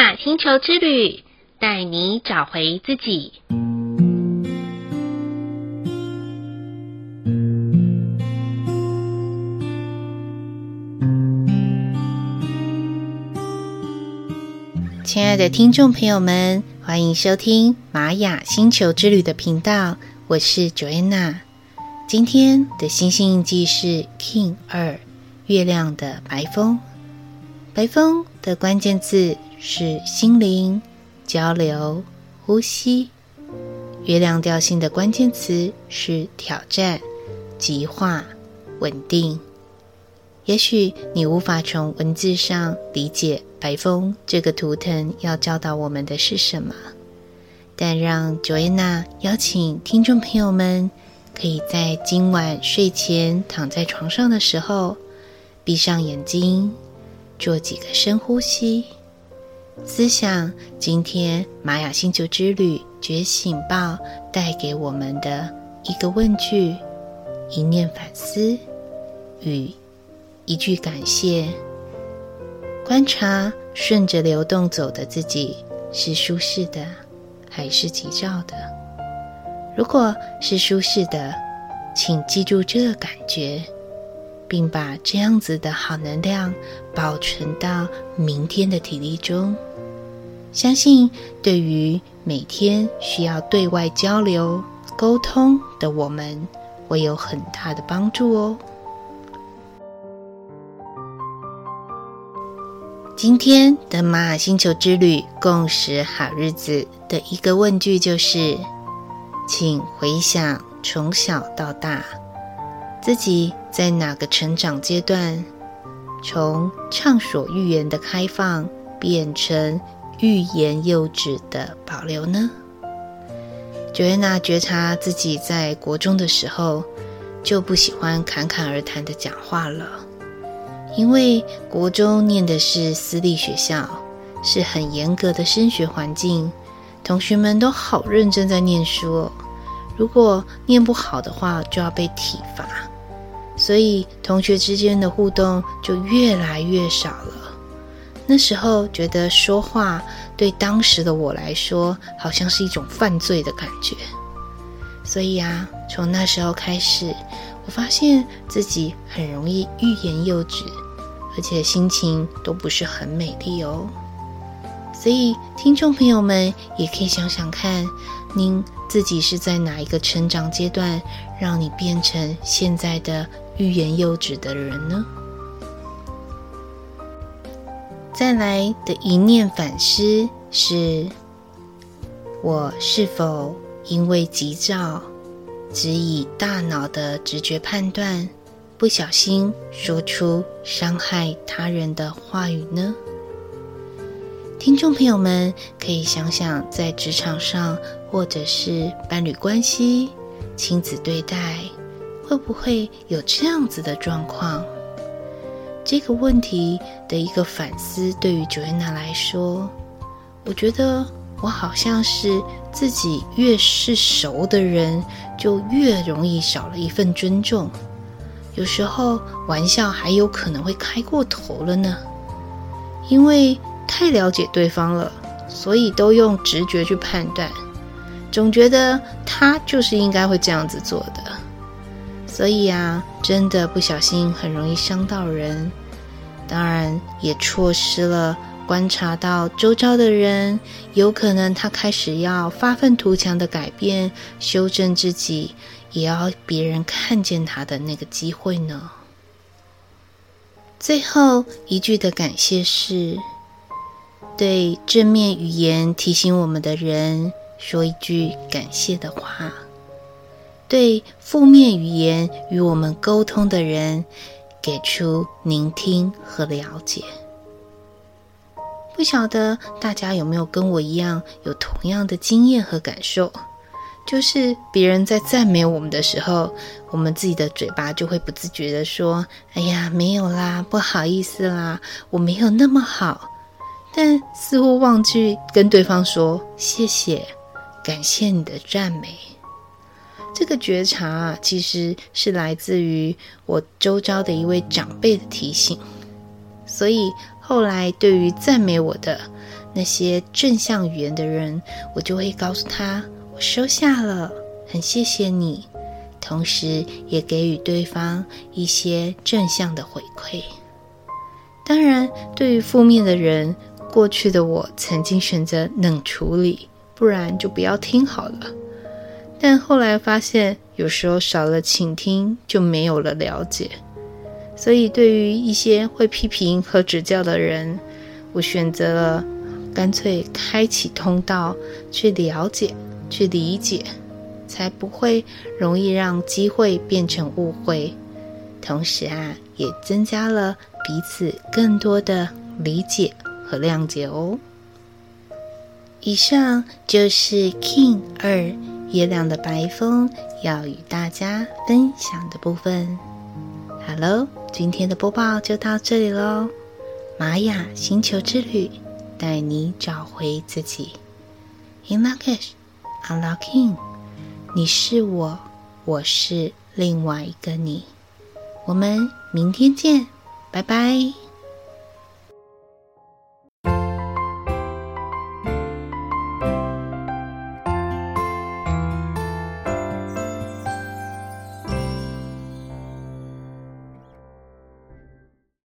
雅星球之旅，带你找回自己。亲爱的听众朋友们，欢迎收听玛雅星球之旅的频道，我是 Joanna。今天的星星印记是 King 二，月亮的白风。白风的关键字是心灵、交流、呼吸。月亮调性的关键词是挑战、极化、稳定。也许你无法从文字上理解白风这个图腾要教导我们的是什么，但让 Joanna 邀请听众朋友们，可以在今晚睡前躺在床上的时候，闭上眼睛，做几个深呼吸，思想今天玛雅星球之旅觉醒报带给我们的一个问句、一念反思与。一句感谢，观察顺着流动走的自己是舒适的还是急躁的？如果是舒适的，请记住这个感觉，并把这样子的好能量保存到明天的体力中。相信对于每天需要对外交流沟通的我们，会有很大的帮助哦。今天的玛雅星球之旅共识好日子的一个问句就是：请回想从小到大，自己在哪个成长阶段，从畅所欲言的开放变成欲言又止的保留呢？Joanna 觉察自己在国中的时候就不喜欢侃侃而谈的讲话了。因为国中念的是私立学校，是很严格的升学环境，同学们都好认真在念书哦。如果念不好的话，就要被体罚，所以同学之间的互动就越来越少了。那时候觉得说话对当时的我来说，好像是一种犯罪的感觉。所以啊，从那时候开始，我发现自己很容易欲言又止。而且心情都不是很美丽哦，所以听众朋友们也可以想想看，您自己是在哪一个成长阶段，让你变成现在的欲言又止的人呢？再来的一念反思是：我是否因为急躁，只以大脑的直觉判断？不小心说出伤害他人的话语呢？听众朋友们可以想想，在职场上或者是伴侣关系、亲子对待，会不会有这样子的状况？这个问题的一个反思，对于 Joanna 来说，我觉得我好像是自己越是熟的人，就越容易少了一份尊重。有时候玩笑还有可能会开过头了呢，因为太了解对方了，所以都用直觉去判断，总觉得他就是应该会这样子做的，所以啊，真的不小心很容易伤到人，当然也错失了观察到周遭的人，有可能他开始要发愤图强的改变、修正自己。也要别人看见他的那个机会呢。最后一句的感谢是，对正面语言提醒我们的人说一句感谢的话；对负面语言与我们沟通的人给出聆听和了解。不晓得大家有没有跟我一样有同样的经验和感受？就是别人在赞美我们的时候，我们自己的嘴巴就会不自觉的说：“哎呀，没有啦，不好意思啦，我没有那么好。”但似乎忘记跟对方说谢谢，感谢你的赞美。这个觉察啊，其实是来自于我周遭的一位长辈的提醒。所以后来对于赞美我的，那些正向语言的人，我就会告诉他：“我收下了，很谢谢你。”同时，也给予对方一些正向的回馈。当然，对于负面的人，过去的我曾经选择冷处理，不然就不要听好了。但后来发现，有时候少了倾听，就没有了了解。所以，对于一些会批评和指教的人，我选择了干脆开启通道，去了解、去理解。才不会容易让机会变成误会，同时啊，也增加了彼此更多的理解和谅解哦。以上就是 King 二月亮的白风要与大家分享的部分。Hello，今天的播报就到这里喽。玛雅星球之旅，带你找回自己。In Lak'ech，Unlocking。你是我，我是另外一个你。我们明天见，拜拜。